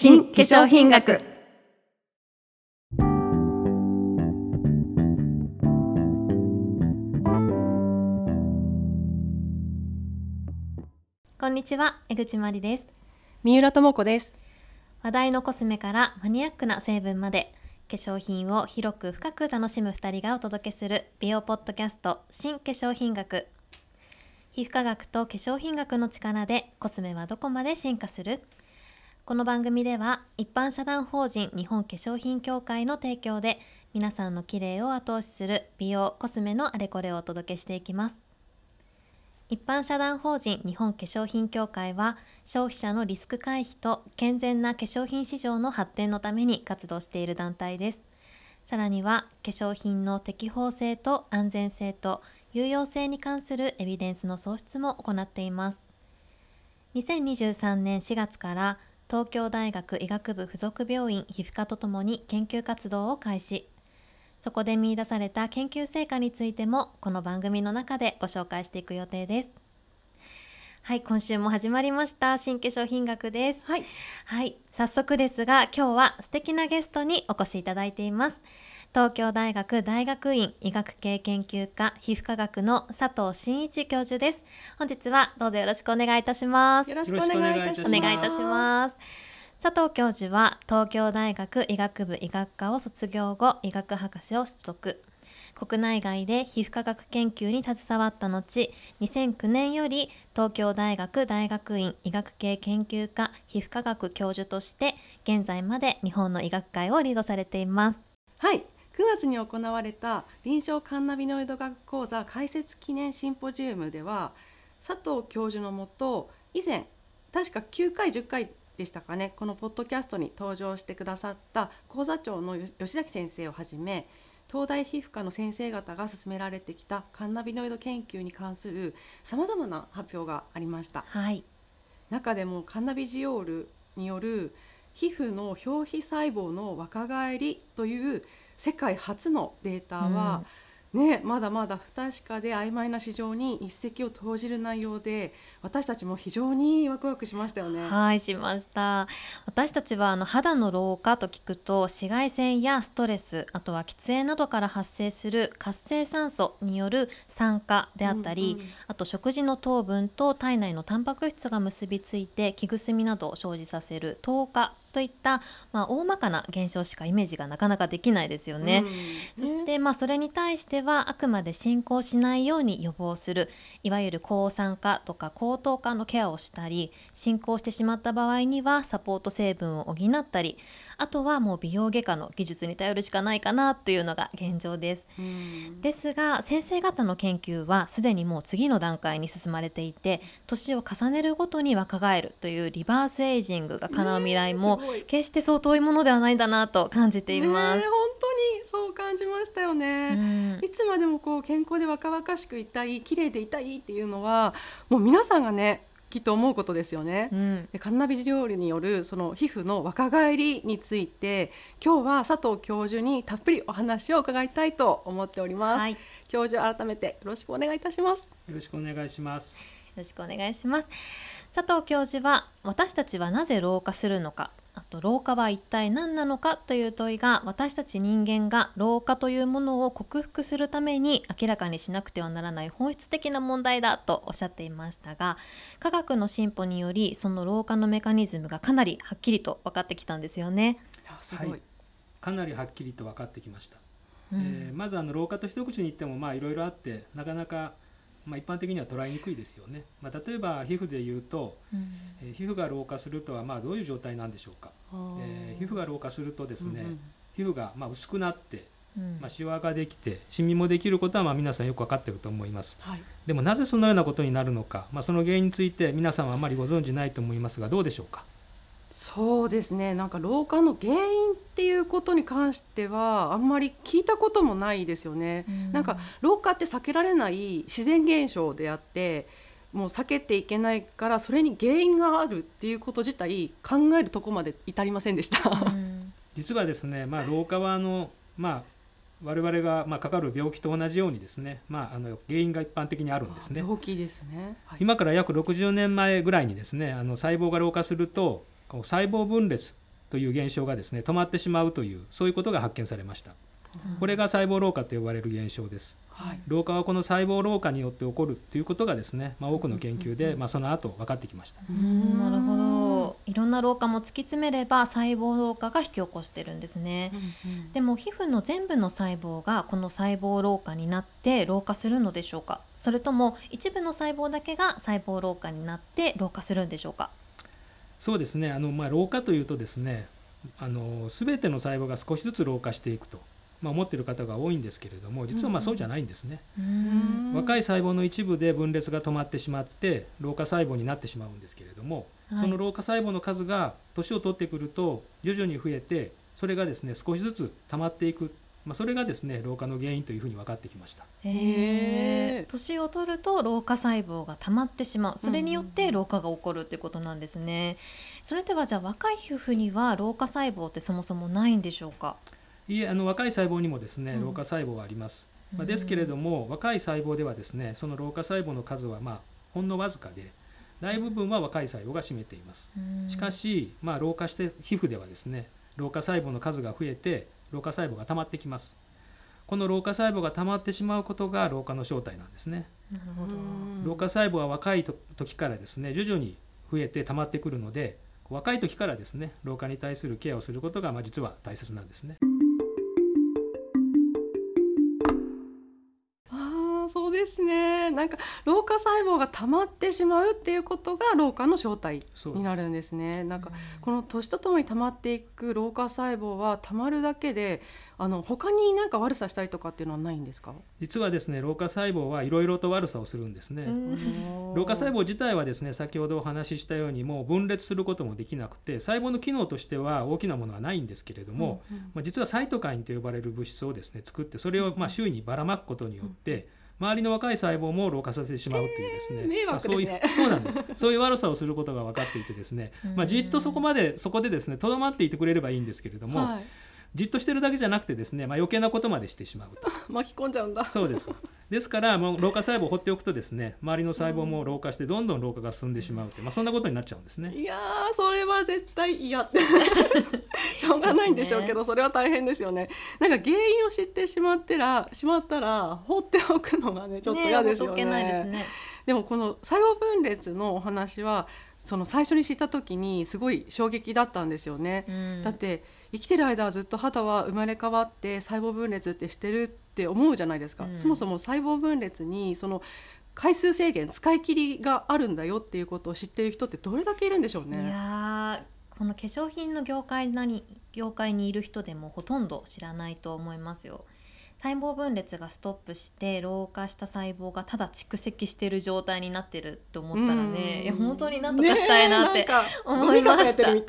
新化粧品学。こんにちは江口まりです。三浦智子です。話題のコスメからマニアックな成分まで化粧品を広く深く楽しむ2人がお届けする美容ポッドキャスト新化粧品学。皮膚科学と化粧品学の力でコスメはどこまで進化する？この番組では一般社団法人日本化粧品協会の提供で皆さんの綺麗を後押しする美容コスメのあれこれをお届けしていきます。一般社団法人日本化粧品協会は消費者のリスク回避と健全な化粧品市場の発展のために活動している団体です。さらには化粧品の適法性と安全性と有用性に関するエビデンスの創出も行っています。2023年4月から東京大学医学部附属病院皮膚科とともに研究活動を開始。そこで見出された研究成果についてもこの番組の中でご紹介していく予定です。はい今週も始まりました。新化粧品学です。はい、はい、早速ですが今日は素敵なゲストにお越しいただいています東京大学大学院医学系研究科皮膚科学の佐藤真一教授です。本日はどうぞよろしくお願いいたします。よろしくお願いいたします。お願いいたします。佐藤教授は東京大学医学部医学科を卒業後医学博士を取得。国内外で皮膚科学研究に携わった後2009年より東京大学大学院医学系研究科皮膚科学教授として現在まで日本の医学界をリードされています。はい9月に行われた臨床カンナビノイド学講座開設記念シンポジウムでは佐藤教授のもと以前確か9回10回でしたかねこのポッドキャストに登場してくださった講座長の吉崎先生をはじめ東大皮膚科の先生方が進められてきたカンナビノイド研究に関するさまざまな発表がありました。はい中でもカンナビジオールによる皮膚の表皮細胞の若返りという世界初のデータは、ね、まだまだ不確かで曖昧な市場に一石を投じる内容で私たちも非常にワクワクしましたよね。はいしました。私たちはあの肌の老化と聞くと紫外線やストレスあとは喫煙などから発生する活性酸素による酸化であったり、うんうん。あと食事の糖分と体内のタンパク質が結びついて木くすみなどを生じさせる糖化といった、まあ、大まかな現象しかイメージがなかなかできないですよね。うんそして、まあ、それに対してはあくまで進行しないように予防するいわゆる抗酸化とか高糖化のケアをしたり進行してしまった場合にはサポート成分を補ったりあとはもう美容外科の技術に頼るしかないかなというのが現状です。うんですが先生方の研究はすでにもう次の段階に進まれていて年を重ねるごとに若返るというリバースエイジングが叶う未来も決してそう遠いものではないんだなと感じていますねえ。本当にそう感じましたよね。うんいつまでもこう健康で若々しくいたい綺麗でいたいっていうのはもう皆さんがねきっと思うことですよね。うんでカンナビジ料理によるその皮膚の若返りについて今日は佐藤教授にたっぷりお話を伺いたいと思っております。はい、よ教授改めてよろしくお願いいたします。よろしくお願いします。ろしくお願いします。佐藤教授は私たちはなぜ老化するのか、あと老化は一体何なのかという問いが私たち人間が老化というものを克服するために明らかにしなくてはならない本質的な問題だとおっしゃっていましたが、科学の進歩によりその老化のメカニズムがかなりはっきりと分かってきたんですよね。すごい。はいかなりはっきりと分かってきました。うんえーまずあの老化と一口に言ってもまあいろいろあってなかなかまあ一般的には捉えにくいですよね。まあ例えば皮膚で言うと、うんえー皮膚が老化するとはまあどういう状態なんでしょうか。えー皮膚が老化するとですね、うんうん皮膚がまあ薄くなって、うんまあシワができてシミもできることはまあ皆さんよく分かっていると思います。はい。でもなぜそのようなことになるのか、まあその原因について皆さんはあまりご存じないと思いますがどうでしょうか？そうですね。なんか老化の原因っていうことに関してはあんまり聞いたこともないですよね。うんなんか老化って避けられない自然現象であってもう避けていけないからそれに原因があるっていうこと自体考えるとこまで至りませんでした。うん実はですね、まあ、老化はあの、まあ、我々がまあかかる病気と同じようにですね、まあ、あの原因が一般的にあるんですね。病気ですね。はい今から約60年前ぐらいにですねあの細胞が老化するとこう細胞分裂という現象がですね止まってしまうというそういうことが発見されました。これが細胞老化と呼ばれる現象です。はい、老化はこの細胞老化によって起こるということがですね、まあ、多くの研究で、まあ、その後分かってきました。なるほど。いろんな老化も突き詰めれば細胞老化が引き起こしてるんですね、うんうん、でも皮膚の全部の細胞がこの細胞老化になって老化するのでしょうか？それとも一部の細胞だけが細胞老化になって老化するんでしょうか？そうですね。あの、まあ、老化というとですねあの全ての細胞が少しずつ老化していくとまあ、思っている方が多いんですけれども実はまあそうじゃないんですね、若い細胞の一部で分裂が止まってしまって老化細胞になってしまうんですけれども、はい、その老化細胞の数が年を取ってくると徐々に増えてそれがですね少しずつ溜まっていくまあ、それがですね老化の原因というふうに分かってきました。へ年を取ると老化細胞が溜まってしまうそれによって老化が起こるってことなんですね。それではじゃあ若い皮膚には老化細胞ってそもそもないんでしょうか？いえあの若い細胞にもですね老化細胞はあります。まあ、ですけれども若い細胞ではですねその老化細胞の数はまあほんのわずかで大部分は若い細胞が占めています。しかし、まあ、老化して皮膚ではですね老化細胞の数が増えて老化細胞が溜まってきます。この老化細胞が溜まってしまうことが老化の正体なんですね。なるほど老化細胞は若い時からですね徐々に増えて溜まってくるので若い時からですね老化に対するケアをすることがまあ実は大切なんですね。そうですね。なんか老化細胞が溜まってしまうっていうことが老化の正体になるんですね。なんかこの年とともに溜まっていく老化細胞は溜まるだけであの他に何か悪さしたりとかっていうのはないんですか？実はですね老化細胞はいろいろと悪さをするんですね。老化細胞自体はですね先ほどお話ししたようにもう分裂することもできなくて細胞の機能としては大きなものはないんですけれども、うんうん、まあ、実はサイトカインと呼ばれる物質をですね作ってそれをまあ周囲にばらまくことによって、うん周りの若い細胞も老化させてしまうというですね、えー、まあ、そういうそうなんです。そういう悪さをすることが分かっていてですね、まあ、じっとそこまでそこでですねとどまっていてくれればいいんですけれども、はいじっとしてるだけじゃなくてですね、まあ、余計なことまでしてしまうと。巻き込んじゃうんだ。そうです。ですからもう老化細胞を放っておくとですね周りの細胞も老化してどんどん老化が進んでしまうという、まあ、そんなことになっちゃうんですね。いやそれは絶対嫌。っ てしょうがないんでしょうけど、ね、それは大変ですよね。なんか原因を知ってしまってらしまったら放っておくのがねちょっと嫌ですよね。ねね。でもこの細胞分裂のお話はその最初に知った時にすごい衝撃だったんですよね、うん、だって生きてる間はずっと肌は生まれ変わって細胞分裂ってしてるって思うじゃないですか、うん、そもそも細胞分裂にその回数制限使い切りがあるんだよっていうことを知ってる人ってどれだけいるんでしょうね。いやこの化粧品の業界に業界にいる人でもほとんど知らないと思いますよ。細胞分裂がストップして老化した細胞がただ蓄積している状態になってると思ったらね、いや本当になんとかしたいなって思いました。ね、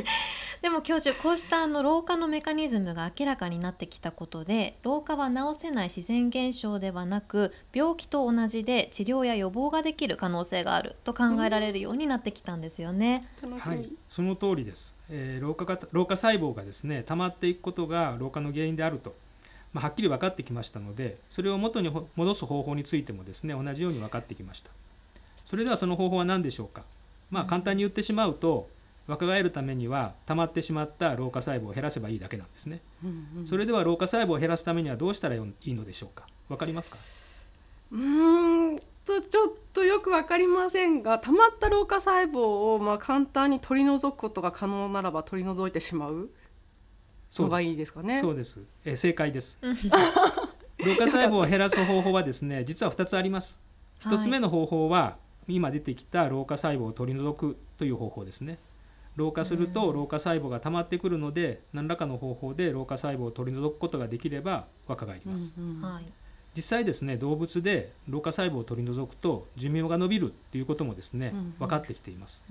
でも教授こうしたあの老化のメカニズムが明らかになってきたことで老化は治せない自然現象ではなく病気と同じで治療や予防ができる可能性があると考えられるようになってきたんですよね。はい、その通りです、えー、老化が老化細胞がですね溜まっていくことが老化の原因であるとまあ、はっきり分かってきましたのでそれを元に戻す方法についてもですね同じように分かってきました。それではその方法は何でしょうか。まあ簡単に言ってしまうと若返るためには溜まってしまった老化細胞を減らせばいいだけなんですね、うんうん、それでは老化細胞を減らすためにはどうしたらいいのでしょうか。分かりますか？うーんとちょっとよく分かりませんが溜まった老化細胞をまあ簡単に取り除くことが可能ならば取り除いてしまうのがいいですかね。そうです。え正解です。老化細胞を減らす方法はですね、実は2つあります。1つ目の方法は、今出てきた老化細胞を取り除くという方法ですね。老化すると老化細胞が溜まってくるので何らかの方法で老化細胞を取り除くことができれば若返ります。うんうん、実際ですね動物で老化細胞を取り除くと寿命が延びるということもですね、うんうん、分かってきています。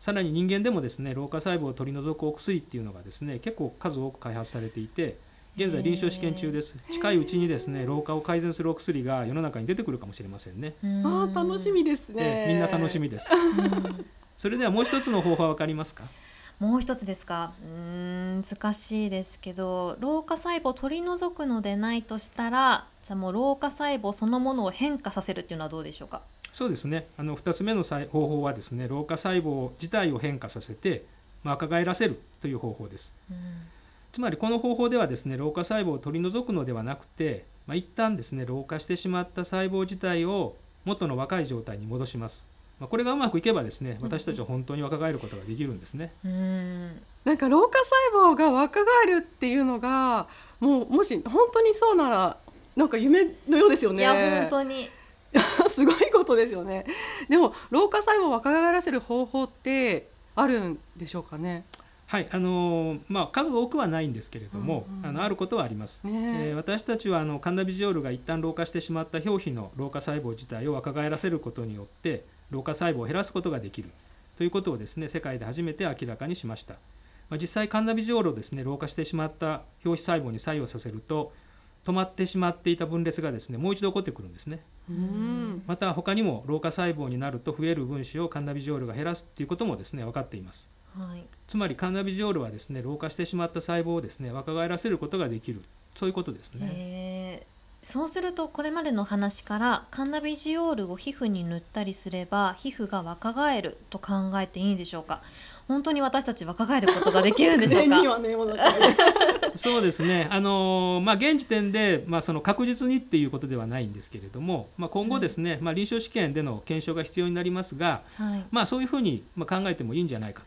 さらに人間でもですね老化細胞を取り除くお薬っていうのがですね結構数多く開発されていて現在臨床試験中です。近いうちにですね老化を改善するお薬が世の中に出てくるかもしれませんね。あ楽しみですね。みんな楽しみです。それではもう一つの方法はわかりますか？もう一つですか？うん難しいですけど老化細胞を取り除くのでないとしたらじゃあもう老化細胞そのものを変化させるっていうのはどうでしょうか？そうですねあの2つ目の方法はですね老化細胞自体を変化させてまあ、若返らせるという方法です。うんつまりこの方法ではですね老化細胞を取り除くのではなくて、まあ、一旦ですね老化してしまった細胞自体を元の若い状態に戻します。まあ、これがうまくいけばですね私たちは本当に若返ることができるんですね。うんなんか老化細胞が若返るっていうのがもうもし本当にそうならなんか夢のようですよね。いや本当に すごいことですよね。でも老化細胞を若返らせる方法ってあるんでしょうかね？はいあのーまあ、数多くはないんですけれども、うんうんあのあることはあります。ねえー私たちはあのカンナビジオールが一旦老化してしまった表皮の老化細胞自体を若返らせることによって老化細胞を減らすことができる。ということをですね世界で初めて明らかにしました、まあ、実際カンナビジオールをですね老化してしまった表皮細胞に作用させると止まってしまっていた分裂がですねもう一度起こってくるんですね。うん。また他にも老化細胞になると増える分子をカンナビジオールが減らすということもですね分かっています。はい。つまりカンナビジオールはですね老化してしまった細胞をですね若返らせることができる。そういうことですね。えーそうするとこれまでの話からカンナビジオールを皮膚に塗ったりすれば皮膚が若返ると考えていいんでしょうか？本当に私たち若返ることができるんでしょうにか？は ねそうですね、あのーまあ、現時点で、まあ、その確実にっていうことではないんですけれども、まあ、今後ですね、まあ、臨床試験での検証が必要になりますが、はい。まあ、そういうふうにまあ考えてもいいんじゃないか。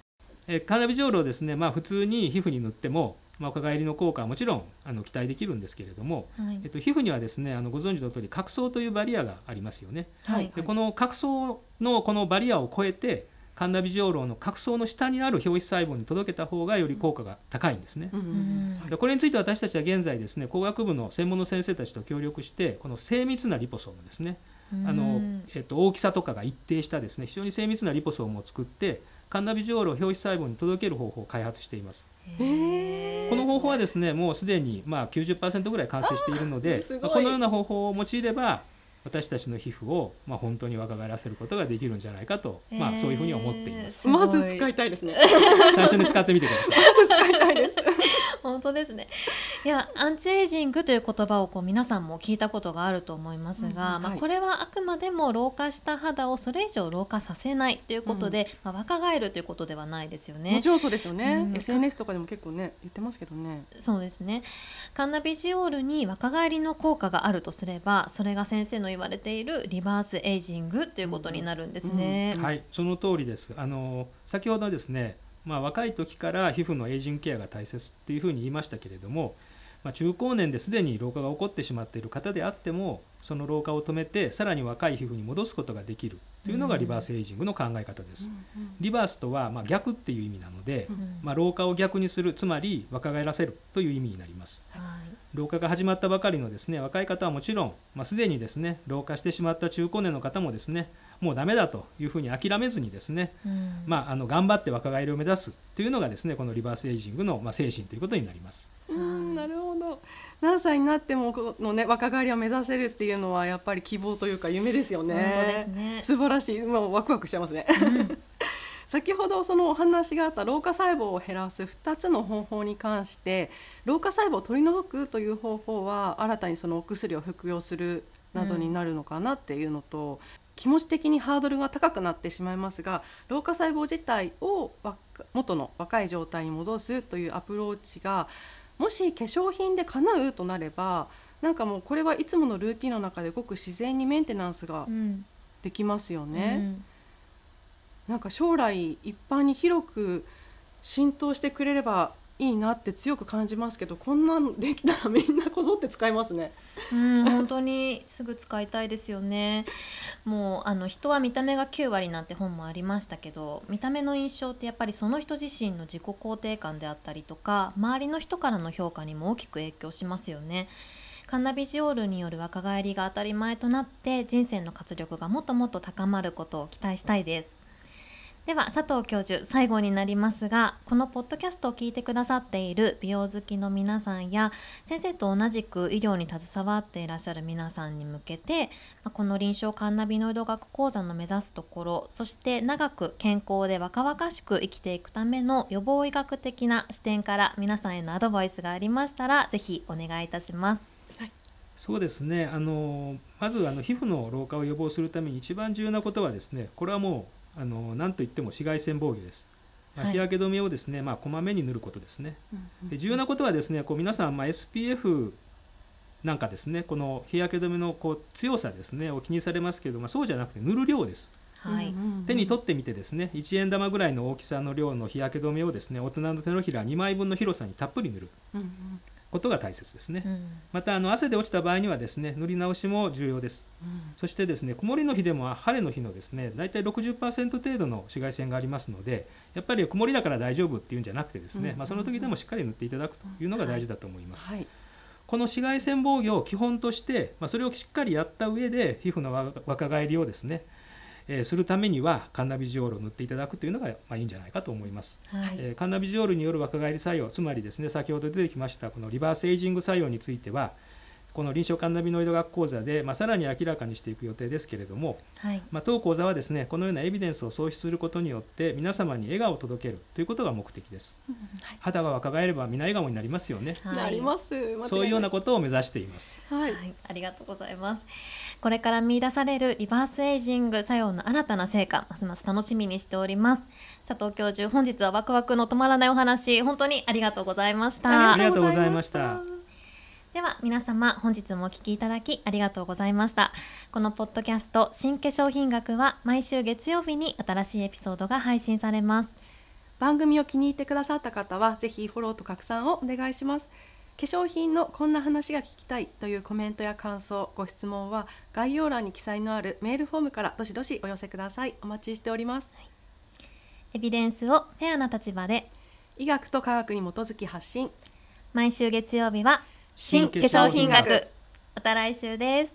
えーカーナビジョールをですね、まあ、普通に皮膚に塗っても、まあ、若返りの効果はもちろんあの期待できるんですけれども、はい。えっと、皮膚にはですねあのご存知の通り角層というバリアがありますよね。はい。でこの角層のこのバリアを越えてカンナビジョールの角層の下にある表皮細胞に届けた方がより効果が高いんですね。うんうんはい。でこれについて私たちは現在ですね工学部の専門の先生たちと協力してこの精密なリポソームですね。あのうん、えっと、大きさとかが一定したですね非常に精密なリポソームを作ってカンナビジョールを表皮細胞に届ける方法を開発していますこの方法はですねもうすでにまあ90%ぐらい完成しているのでこのような方法を用いれば私たちの皮膚をまあ本当に若返らせることができるんじゃないかと、まあ、そういうふうに思っています。まず使いたいですね。最初に使ってみてください。使いたいです。本当ですねいやアンチエイジングという言葉をこう皆さんも聞いたことがあると思いますが、うんまあ、はいこれはあくまでも老化した肌をそれ以上老化させないということで、まあ、若返るということではないですよねもち。ろんそうですよね。うん SNS とかでも結構ね言ってますけどね。そうですねカンナビジオールに若返りの効果があるとすればそれが先生の言われているリバースエイジングということになるんですね。うんはい、その通りです。あの先ほどですね、まあ、若い時から皮膚のエイジングケアが大切っていうふうに言いましたけれども、まあ、中高年ですでに老化が起こってしまっている方であってもその老化を止めてさらに若い皮膚に戻すことができるというのがリバースエイジングの考え方です。リバースとはまあ逆っていう意味なので、うんまあ、老化を逆にするつまり若返らせるという意味になります。はい老化が始まったばかりのですね若い方はもちろん、まあ、すでにですね老化してしまった中高年の方もですねもうダメだというふうに諦めずにですね、うんまあ、あの頑張って若返りを目指すというのがですねこのリバースエイジングの、まあ、精神ということになります。うんなるほど。何歳になってもこのね若返りを目指せるっていうのはやっぱり希望というか夢ですよね。本当ですね。素晴らしい。もうワクワクしちゃいますね。うん 先ほどそのお話があった老化細胞を減らす2つの方法に関して老化細胞を取り除くという方法は新たにそのお薬を服用するなどになるのかなっていうのと、気持ち的にハードルが高くなってしまいますが老化細胞自体を若元の若い状態に戻すというアプローチがもし化粧品で叶うとなればなんかもうこれはいつものルーティンの中でごく自然にメンテナンスがうんできますよね。うんなんか将来一般に広く浸透してくれればいいなって強く感じますけどこんなのできたらみんなこぞって使いますね。うん、本当にすぐ使いたいですよね。もうあの人は見た目が9割なんて本もありましたけど見た目の印象ってやっぱりその人自身の自己肯定感であったりとか周りの人からの評価にも大きく影響しますよね。カンナビジオールによる若返りが当たり前となって人生の活力がもっともっと高まることを期待したいです。では佐藤教授最後になりますがこのポッドキャストを聞いてくださっている美容好きの皆さんや先生と同じく医療に携わっていらっしゃる皆さんに向けてこの臨床カンナビノイド学講座の目指すところそして長く健康で若々しく生きていくための予防医学的な視点から皆さんへのアドバイスがありましたらぜひお願いいたします。そうですねあのまずあの皮膚の老化を予防するために一番重要なことはですねこれはもうあの何といっても紫外線防御です。まあはい日焼け止めをですね、まあ、こまめに塗ることですね。うんで重要なことはですねこう皆さん、まあ、SPF なんかですねこの日焼け止めのこう強さですねを気にされますけど、まあ、そうじゃなくて塗る量です。はい、うん手に取ってみてですね1円玉ぐらいの大きさの量の日焼け止めをですね大人の手のひら2枚分の広さにたっぷり塗るうんうんことが大切ですね。うんまたあの汗で落ちた場合にはですね塗り直しも重要です。うんそしてですね曇りの日でも晴れの日のですね大体60%程度の紫外線がありますのでやっぱり曇りだから大丈夫っていうんじゃなくてですね、うんまあ、その時でもしっかり塗っていただくというのが大事だと思います。はいこの紫外線防御を基本として、まあ、それをしっかりやった上で皮膚のわ若返りをですね、えーするためにはカンナビジオールを塗っていただくというのが、まあ、いいんじゃないかと思います。はい、えーカンナビジオールによる若返り作用つまりですね先ほど出てきましたこのリバースエイジング作用についてはこの臨床カンナビノイド学講座で、まあ、さらに明らかにしていく予定ですけれども、はい、まあ、当講座はですねこのようなエビデンスを創出することによって皆様に笑顔を届けるということが目的です。うんはい。肌が若返れば皆笑顔になりますよね。はい。なります。そういうようなことを目指しています。はい。はい、ありがとうございます。これから見出されるリバースエイジング作用の新たな成果、ますます楽しみにしております。佐藤教授、本日はワクワクの止まらないお話、本当にありがとうございました。ありがとうございましたでは皆様本日もお聞きいただきありがとうございました。このポッドキャスト新化粧品学は毎週月曜日に新しいエピソードが配信されます。番組を気に入ってくださった方はぜひフォローと拡散をお願いします。化粧品のこんな話が聞きたいというコメントや感想ご質問は概要欄に記載のあるメールフォームからどしどしお寄せください。お待ちしております。エビデンスをフェアな立場で。医学と科学に基づき発信。毎週月曜日は新新化粧品学。また来週です。